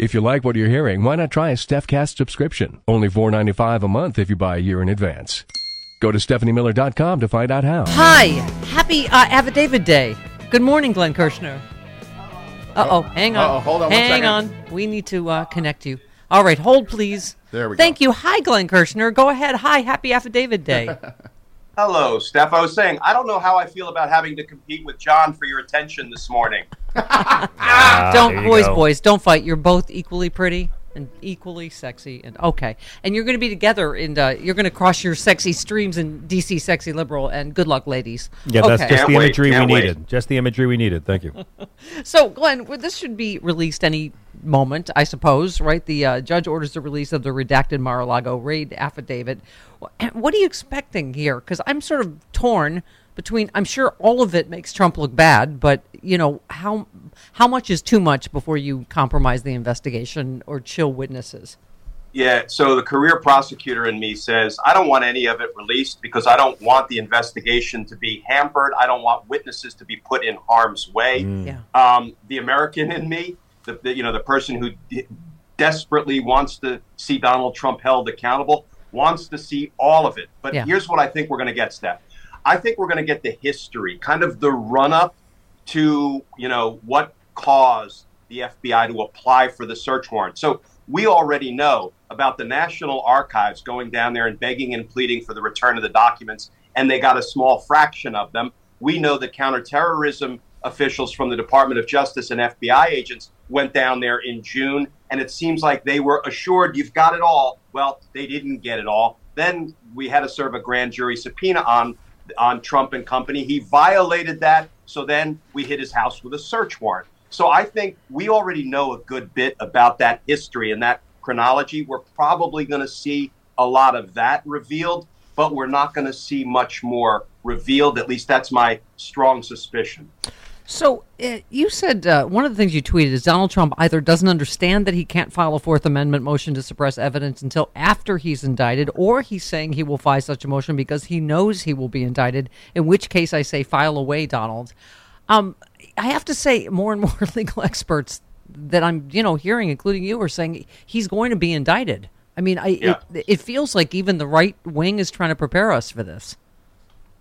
If you like what you're hearing, why not try a StephCast subscription? Only $4.95 a month if you buy a year in advance. Go to StephanieMiller.com to find out how. Hi, happy uh, Affidavit Day. Good morning, Glenn Kirschner. Uh oh, hang on. Uh-oh, hold on one hang on. We need to uh, connect you. All right, hold please. There we go. Thank you. Hi, Glenn Kirschner. Go ahead. Hi, happy Affidavit Day. Hello, Steph. I was saying, I don't know how I feel about having to compete with John for your attention this morning. don't, boys, boys, don't fight. You're both equally pretty and equally sexy. And okay, and you're going to be together, and uh, you're going to cross your sexy streams in DC Sexy Liberal. And good luck, ladies. Yeah, that's just the Can't wait, imagery we wait. needed. Just the imagery we needed. Thank you. So, Glenn, well, this should be released any moment, I suppose, right? The uh, judge orders the release of the redacted Mar-a-Lago raid affidavit. What are you expecting here? Because I'm sort of torn between. I'm sure all of it makes Trump look bad, but you know how how much is too much before you compromise the investigation or chill witnesses? Yeah, so the career prosecutor in me says, I don't want any of it released because I don't want the investigation to be hampered. I don't want witnesses to be put in harm's way. Yeah. Um, the American in me, the, the you know the person who de- desperately wants to see Donald Trump held accountable, wants to see all of it. But Yeah. here's what I think we're going to get, Steph. I think we're going to get the history, kind of the run up to you know what caused the FBI to apply for the search warrant. So we already know about the National Archives going down there and begging and pleading for the return of the documents, and they got a small fraction of them. We know that counterterrorism officials from the Department of Justice and FBI agents went down there in June, and it seems like they were assured you've got it all. Well, they didn't get it all. Then we had to serve a grand jury subpoena on on Trump and company. He violated that, so then we hit his house with a search warrant. So I think we already know a good bit about that history and that chronology. We're probably going to see a lot of that revealed, but we're not going to see much more revealed. At least that's my strong suspicion. So uh, you said uh, one of the things you tweeted is Donald Trump either doesn't understand that he can't file a Fourth Amendment motion to suppress evidence until after he's indicted, or he's saying he will file such a motion because he knows he will be indicted. In which case, I say file away, Donald. Um, I have to say, more and more legal experts that I'm, you know, hearing, including you, are saying he's going to be indicted. I mean, I Yeah. it, it feels like even the right wing is trying to prepare us for this.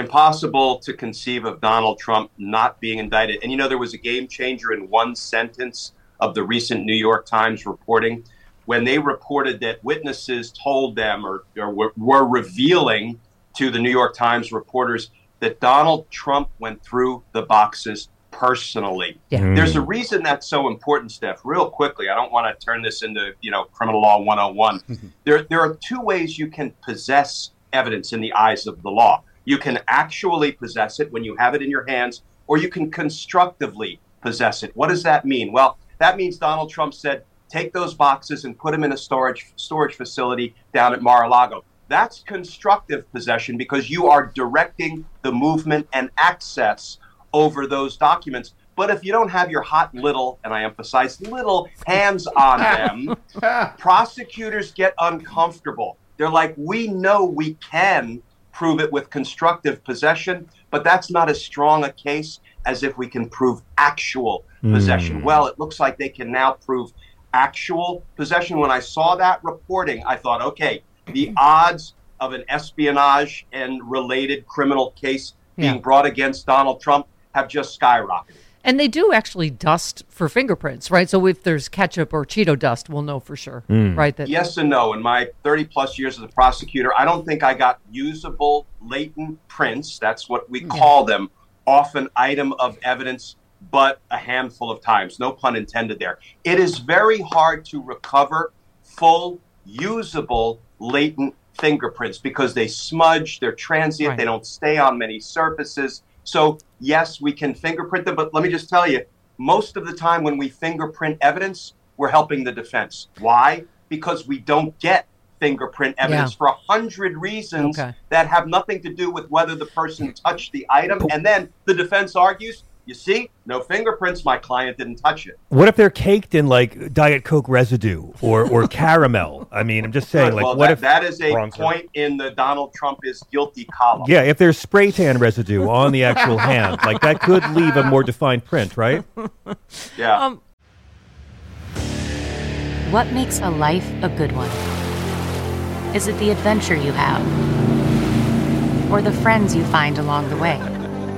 Impossible to conceive of Donald Trump not being indicted. And you know, there was a game changer in one sentence of the recent New York Times reporting when they reported that witnesses told them or, or were, were revealing to the New York Times reporters that Donald Trump went through the boxes personally. Yeah. Hmm. There's a reason that's so important, Steph. Real quickly, I don't want to turn this into, you know, criminal law 101. there, there are two ways you can possess evidence in the eyes of the law. You can actually possess it when you have it in your hands, or you can constructively possess it. What does that mean? Well, that means Donald Trump said, take those boxes and put them in a storage storage facility down at Mar-a-Lago. That's constructive possession because you are directing the movement and access over those documents. But if you don't have your hot little, and I emphasize little, hands on them, prosecutors get uncomfortable. They're like, we know we can prove it with constructive possession, but that's not as strong a case as if we can prove actual possession. Hmm. Well, it looks like they can now prove actual possession. When I saw that reporting, I thought, okay, the hmm. odds of an espionage and related criminal case Yeah. being brought against Donald Trump have just skyrocketed. And they do actually dust for fingerprints, right? So if there's ketchup or Cheeto dust, we'll know for sure, hmm. right? That Yes and no. In my 30 plus years as a prosecutor, I don't think I got usable latent prints. That's what we hmm. call them off an item of evidence, but a handful of times. No pun intended there. It is very hard to recover full, usable, latent fingerprints because they smudge, they're transient, Right. they don't stay on many surfaces. So, yes, we can fingerprint them, but let me just tell you, most of the time when we fingerprint evidence, we're helping the defense. Why? Because we don't get fingerprint evidence Yeah. for a hundred reasons Okay. that have nothing to do with whether the person touched the item. And then the defense argues, you see, no fingerprints, my client didn't touch it. What if they're caked in like Diet Coke residue or, or caramel? I mean, I'm just saying, like, well, what that, if that is a Wrong, sir. point in the Donald Trump is guilty column. Yeah, if there's spray tan residue on the actual hand, like that could leave a more defined print, right? Yeah. Um, What makes a life a good one? Is it the adventure you have? Or the friends you find along the way?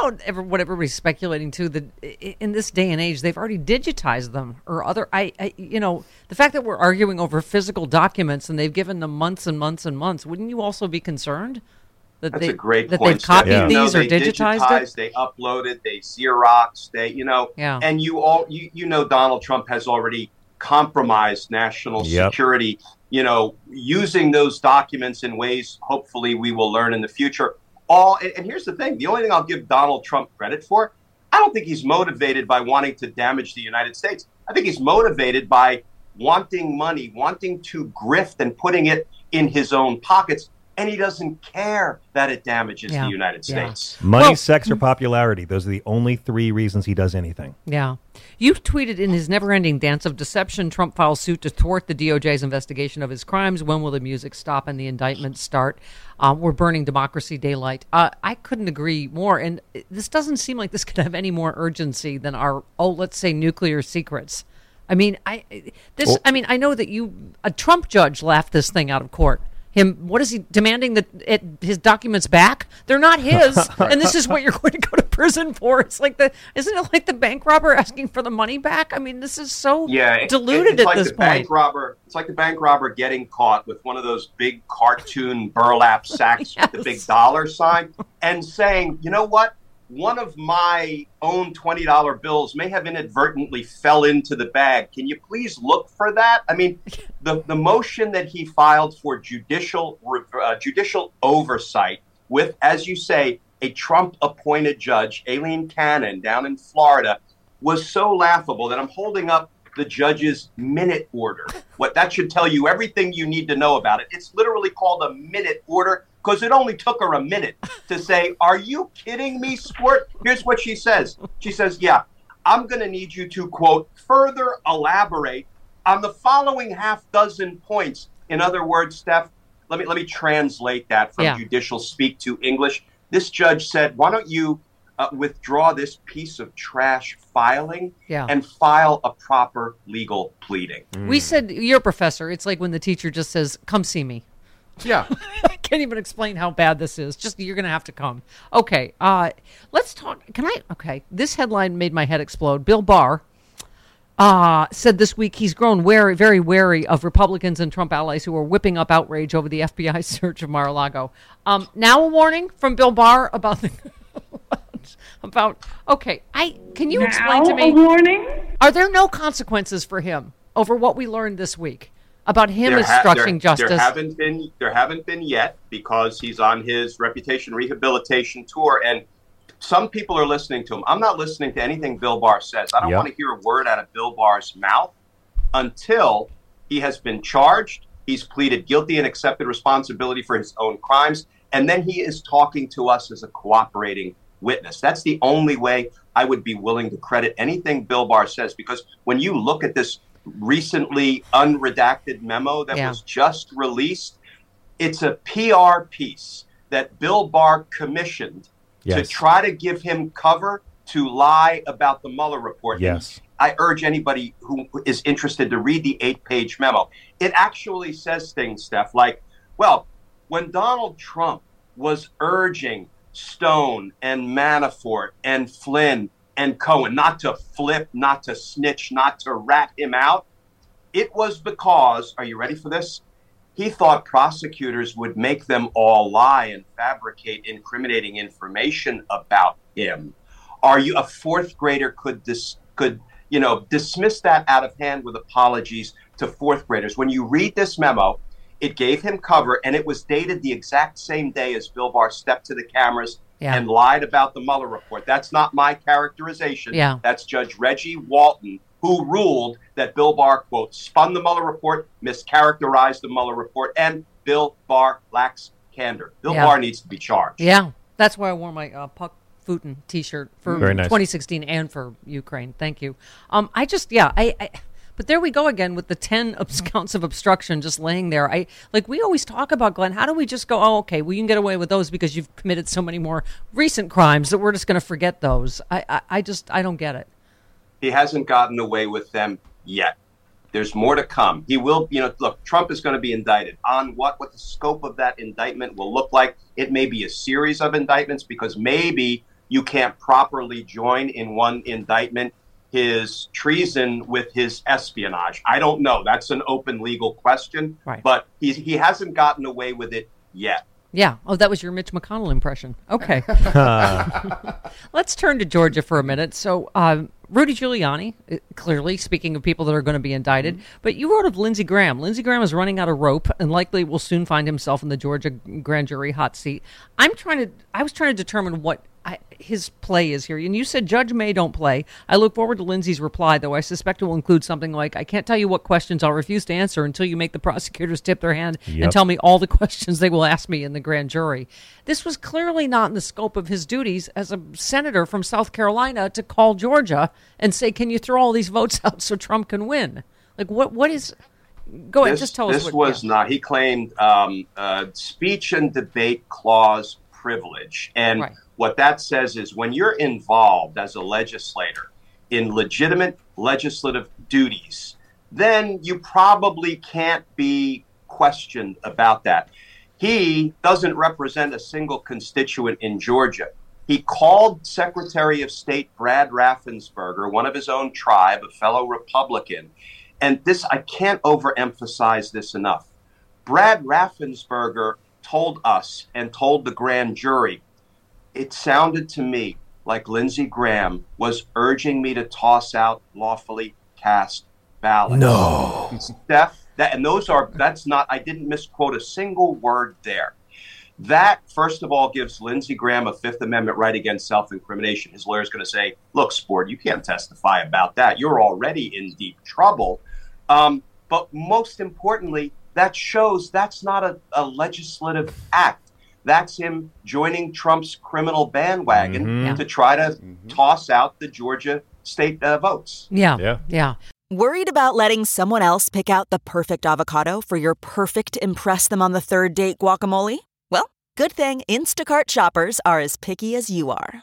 Glenn, what about ever, what everybody's speculating too? That in this day and age, they've already digitized them, or other. I, I, you know, the fact that we're arguing over physical documents and they've given them months and months and months. Wouldn't you also be concerned that That's they a great that point. they've copied Steph. You know, these or they digitized, digitized, it? They uploaded, they Xerox, they you know, Yeah. and you all you, you know Donald Trump has already compromised national Yep. security. You know, using those documents in ways hopefully we will learn in the future. All and, and here's the thing: the only thing I'll give Donald Trump credit for, I don't think he's motivated by wanting to damage the United States. I think he's motivated by wanting money, wanting to grift and putting it in his own pockets. And he doesn't care that it damages Yeah. the United Yeah. States. Money, Well- sex, or mm-hmm. popularity. Those are the only three reasons he does anything. Yeah. You tweeted in his never ending dance of deception, Trump files suit to thwart the DOJ's investigation of his crimes. When will the music stop and the indictment start? Um, we're burning democracy daylight. Uh, I couldn't agree more. And this doesn't seem like this could have any more urgency than our, oh, let's say nuclear secrets. I mean, I this. Well- I mean, I know that you a Trump judge laughed this thing out of court. Him, what is he demanding that it, his documents back? They're not his, and this is what you're going to go to prison for. It's like the, isn't it like the bank robber asking for the money back? I mean, this is so Yeah, it- diluted it's at like this the point. bank robber. It's like the bank robber getting caught with one of those big cartoon burlap sacks with the big dollar sign and saying, "You know what? One of my own twenty dollar bills may have inadvertently fell into the bag. Can you please look for that?" I mean, the the motion that he filed for judicial uh, judicial oversight with, as you say, a Trump appointed judge, Aileen Cannon, down in Florida, was so laughable that I'm holding up the judge's minute order. What that should tell you everything you need to know about it. It's literally called a minute order because it only took her a minute to say, Are you kidding me, sport? Here's what she says. She says, Yeah, I'm going to need you to, quote, further elaborate on the following half dozen points. In other words, Steph, let me let me translate that from Yeah. judicial speak to English. This judge said, "Why don't you uh, withdraw this piece of trash filing Yeah. and file a proper legal pleading?" We said you're a professor. It's like when the teacher just says, "Come see me." Yeah. I can't even explain how bad this is. Just you're going to have to come. Okay, uh, let's talk. Can I? Okay, this headline made my head explode. Bill Barr uh, said this week he's grown wary, very wary of Republicans and Trump allies who are whipping up outrage over the FBI search of Mar-a-Lago. Um, now a warning from Bill Barr about the. about okay i can you explain to Now, me a warning? are there no consequences for him over what we learned this week about him There ha- obstructing there, justice. There haven't been there haven't been yet because he's on his reputation rehabilitation tour, and some people are listening to him. I'm not listening to anything Bill Barr says. I don't Yep. want to hear a word out of Bill Barr's mouth until he has been charged, he's pleaded guilty and accepted responsibility for his own crimes, and then he is talking to us as a cooperating witness. That's the only way I would be willing to credit anything Bill Barr says because when you look at this recently unredacted memo that Yeah. was just released, it's a PR piece that Bill Barr commissioned Yes. to try to give him cover to lie about the Mueller report. Yes. I urge anybody who is interested to read the eight page memo. It actually says things, Steph, like, well, when Donald Trump was urging Stone and Manafort and Flynn and Cohen not to flip, not to snitch, not to rat him out, it was because, are you ready for this? He thought prosecutors would make them all lie and fabricate incriminating information about him. Are you a fourth grader could dis, could you know dismiss that out of hand with apologies to fourth graders? When you read this memo, it gave him cover and it was dated the exact same day as Bill Barr stepped to the cameras Yeah. and lied about the Mueller report. That's not my characterization. Yeah. That's Judge Reggie Walton who ruled that Bill Barr, quote, spun the Mueller report, mischaracterized the Mueller report, and Bill Barr lacks candor. Bill Yeah. Barr needs to be charged. Yeah, that's why I wore my uh, Puck Futin T-shirt for nice. 2016 and for Ukraine. Thank you. Um, I just yeah, I. I but there we go again with the 10 mm-hmm. counts of obstruction just laying there. I like we always talk about Glenn. How do we just go? Oh, okay, well you can get away with those because you've committed so many more recent crimes that we're just going to forget those. I, I I just I don't get it. He hasn't gotten away with them yet. There's more to come. He will, you know, look, Trump is going to be indicted. On what? What the scope of that indictment will look like? It may be a series of indictments because maybe you can't properly join in one indictment his treason with his espionage. I don't know. That's an open legal question. Right. But he, he hasn't gotten away with it yet. Yeah. Oh, that was your Mitch McConnell impression. Okay. Let's turn to Georgia for a minute. So, um, Rudy Giuliani, uh, clearly speaking of people that are going to be indicted, but you wrote of Lindsey Graham. Lindsey Graham is running out of rope and likely will soon find himself in the Georgia grand jury hot seat. I'm trying to, I was trying to determine what I, his play is here. And you said Judge May don't play. I look forward to Lindsey's reply, though I suspect it will include something like, I can't tell you what questions I'll refuse to answer until you make the prosecutors tip their hand and tell me all the questions they will ask me in the grand jury. This was clearly not in the scope of his duties as a senator from South Carolina to call Georgia and say, "Can you throw all these votes out so Trump can win?" Like what? What is? Go ahead, this, just tell us. This was yeah. not. He claimed um, uh, speech and debate clause privilege, and Right. What that says is when you're involved as a legislator in legitimate legislative duties, then you probably can't be questioned about that. He doesn't represent a single constituent in Georgia. He called Secretary of State Brad Raffensperger, one of his own tribe, a fellow Republican. And this, I can't overemphasize this enough. Brad Raffensperger told us and told the grand jury, it sounded to me like Lindsey Graham was urging me to toss out lawfully cast ballots. No. Steph, that and those are that's not I didn't misquote a single word there. That first of all gives Lindsey Graham a Fifth Amendment right against self-incrimination. His lawyer's going to say, "Look, sport, you can't testify about that. You're already in deep trouble." Um, but most importantly, that shows that's not a, a legislative act. That's him joining Trump's criminal bandwagon Mhm. to try to toss out the Georgia state uh, votes. Yeah, Yeah. yeah. Worried about letting someone else pick out the perfect avocado for your perfect Impress Them on the Third Date guacamole? Well, good thing Instacart shoppers are as picky as you are.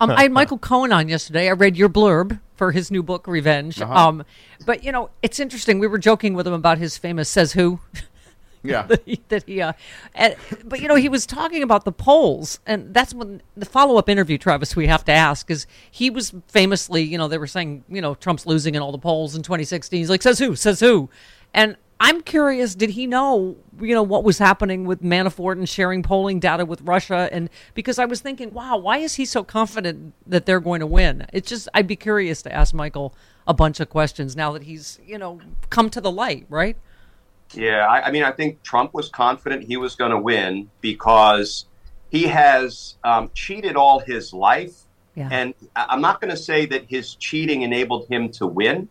Um, I had Michael Cohen on yesterday. I read your blurb for his new book, Revenge. Uh-huh. Um, but you know, it's interesting. We were joking with him about his famous "says who." Yeah. that he, that he uh, and, but you know, he was talking about the polls, and that's when the follow-up interview, Travis, we have to ask is he was famously, you know, they were saying, you know, Trump's losing in all the polls in 2016. He's like, "says who? Says who?" And I'm curious, did he know, you know, what was happening with Manafort and sharing polling data with Russia? And because I was thinking, wow, why is he so confident that they're going to win? It's just, I'd be curious to ask Michael a bunch of questions now that he's, you know, come to the light, right? Yeah, I, I mean, I think Trump was confident he was going to win because he has um, cheated all his life. Yeah. And I'm not going to say that his cheating enabled him to win.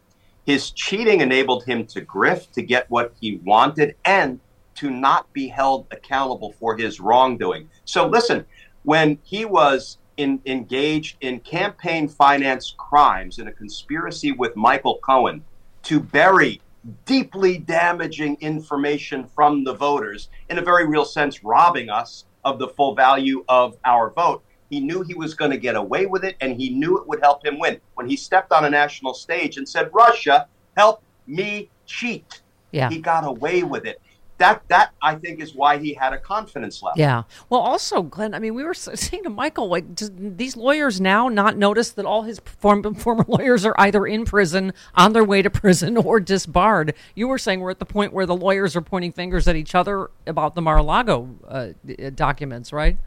His cheating enabled him to grift, to get what he wanted, and to not be held accountable for his wrongdoing. So listen, when he was in, engaged in campaign finance crimes in a conspiracy with Michael Cohen to bury deeply damaging information from the voters, in a very real sense, robbing us of the full value of our vote. He knew he was going to get away with it, and he knew it would help him win. When he stepped on a national stage and said, Russia, help me cheat, Yeah. he got away with it. That, that I think, is why he had a confidence level. Yeah. Well, also, Glenn, I mean, we were saying to Michael, like, these lawyers now not notice that all his form, former lawyers are either in prison, on their way to prison, or disbarred? You were saying we're at the point where the lawyers are pointing fingers at each other about the Mar-a-Lago uh, documents, right?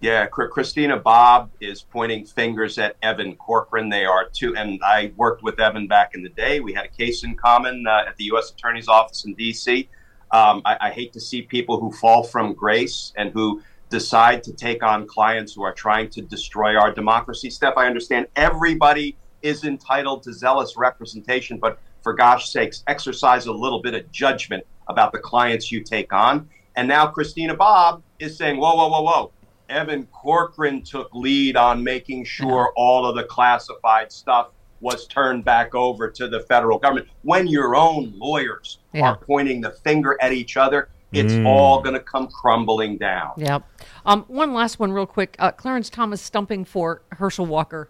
Yeah, Christina Bobb is pointing fingers at Evan Corcoran. They are two, and I worked with Evan back in the day. We had a case in common uh, at the U.S. Attorney's Office in D.C. Um, I, I hate to see people who fall from grace and who decide to take on clients who are trying to destroy our democracy. Steph, I understand everybody is entitled to zealous representation, but for gosh sakes, exercise a little bit of judgment about the clients you take on. And now Christina Bobb is saying, whoa, whoa, whoa, whoa. Evan Corcoran took lead on making sure all of the classified stuff was turned back over to the federal government. When your own lawyers Yeah. are pointing the finger at each other, it's Mm. all going to come crumbling down. Yep. Um, one last one, real quick. Uh, Clarence Thomas stumping for Herschel Walker.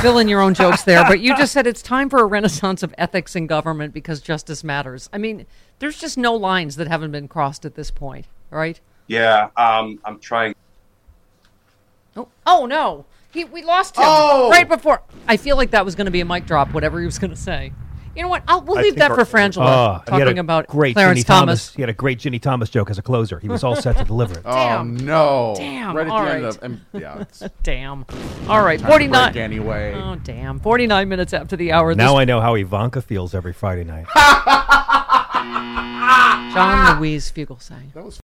Fill in your own jokes there, but you just said it's time for a renaissance of ethics in government because justice matters. I mean, there's just no lines that haven't been crossed at this point, right? Yeah, um, I'm trying. Oh, oh no, he, we lost him Oh! right before. I feel like that was going to be a mic drop, whatever he was going to say. You know what? I'll, we'll I leave that for Frangela uh, he had talking about great Clarence Ginny Thomas. He had a great Ginny Thomas joke as a closer. He was all set to deliver it. Oh no! Damn, Right at all the end of and, yeah. Damn. All right, to forty nine. break anyway. Oh damn! Forty nine minutes after the hour. Now this I know how Ivanka feels every Friday night. John Louise Fugelsang. That was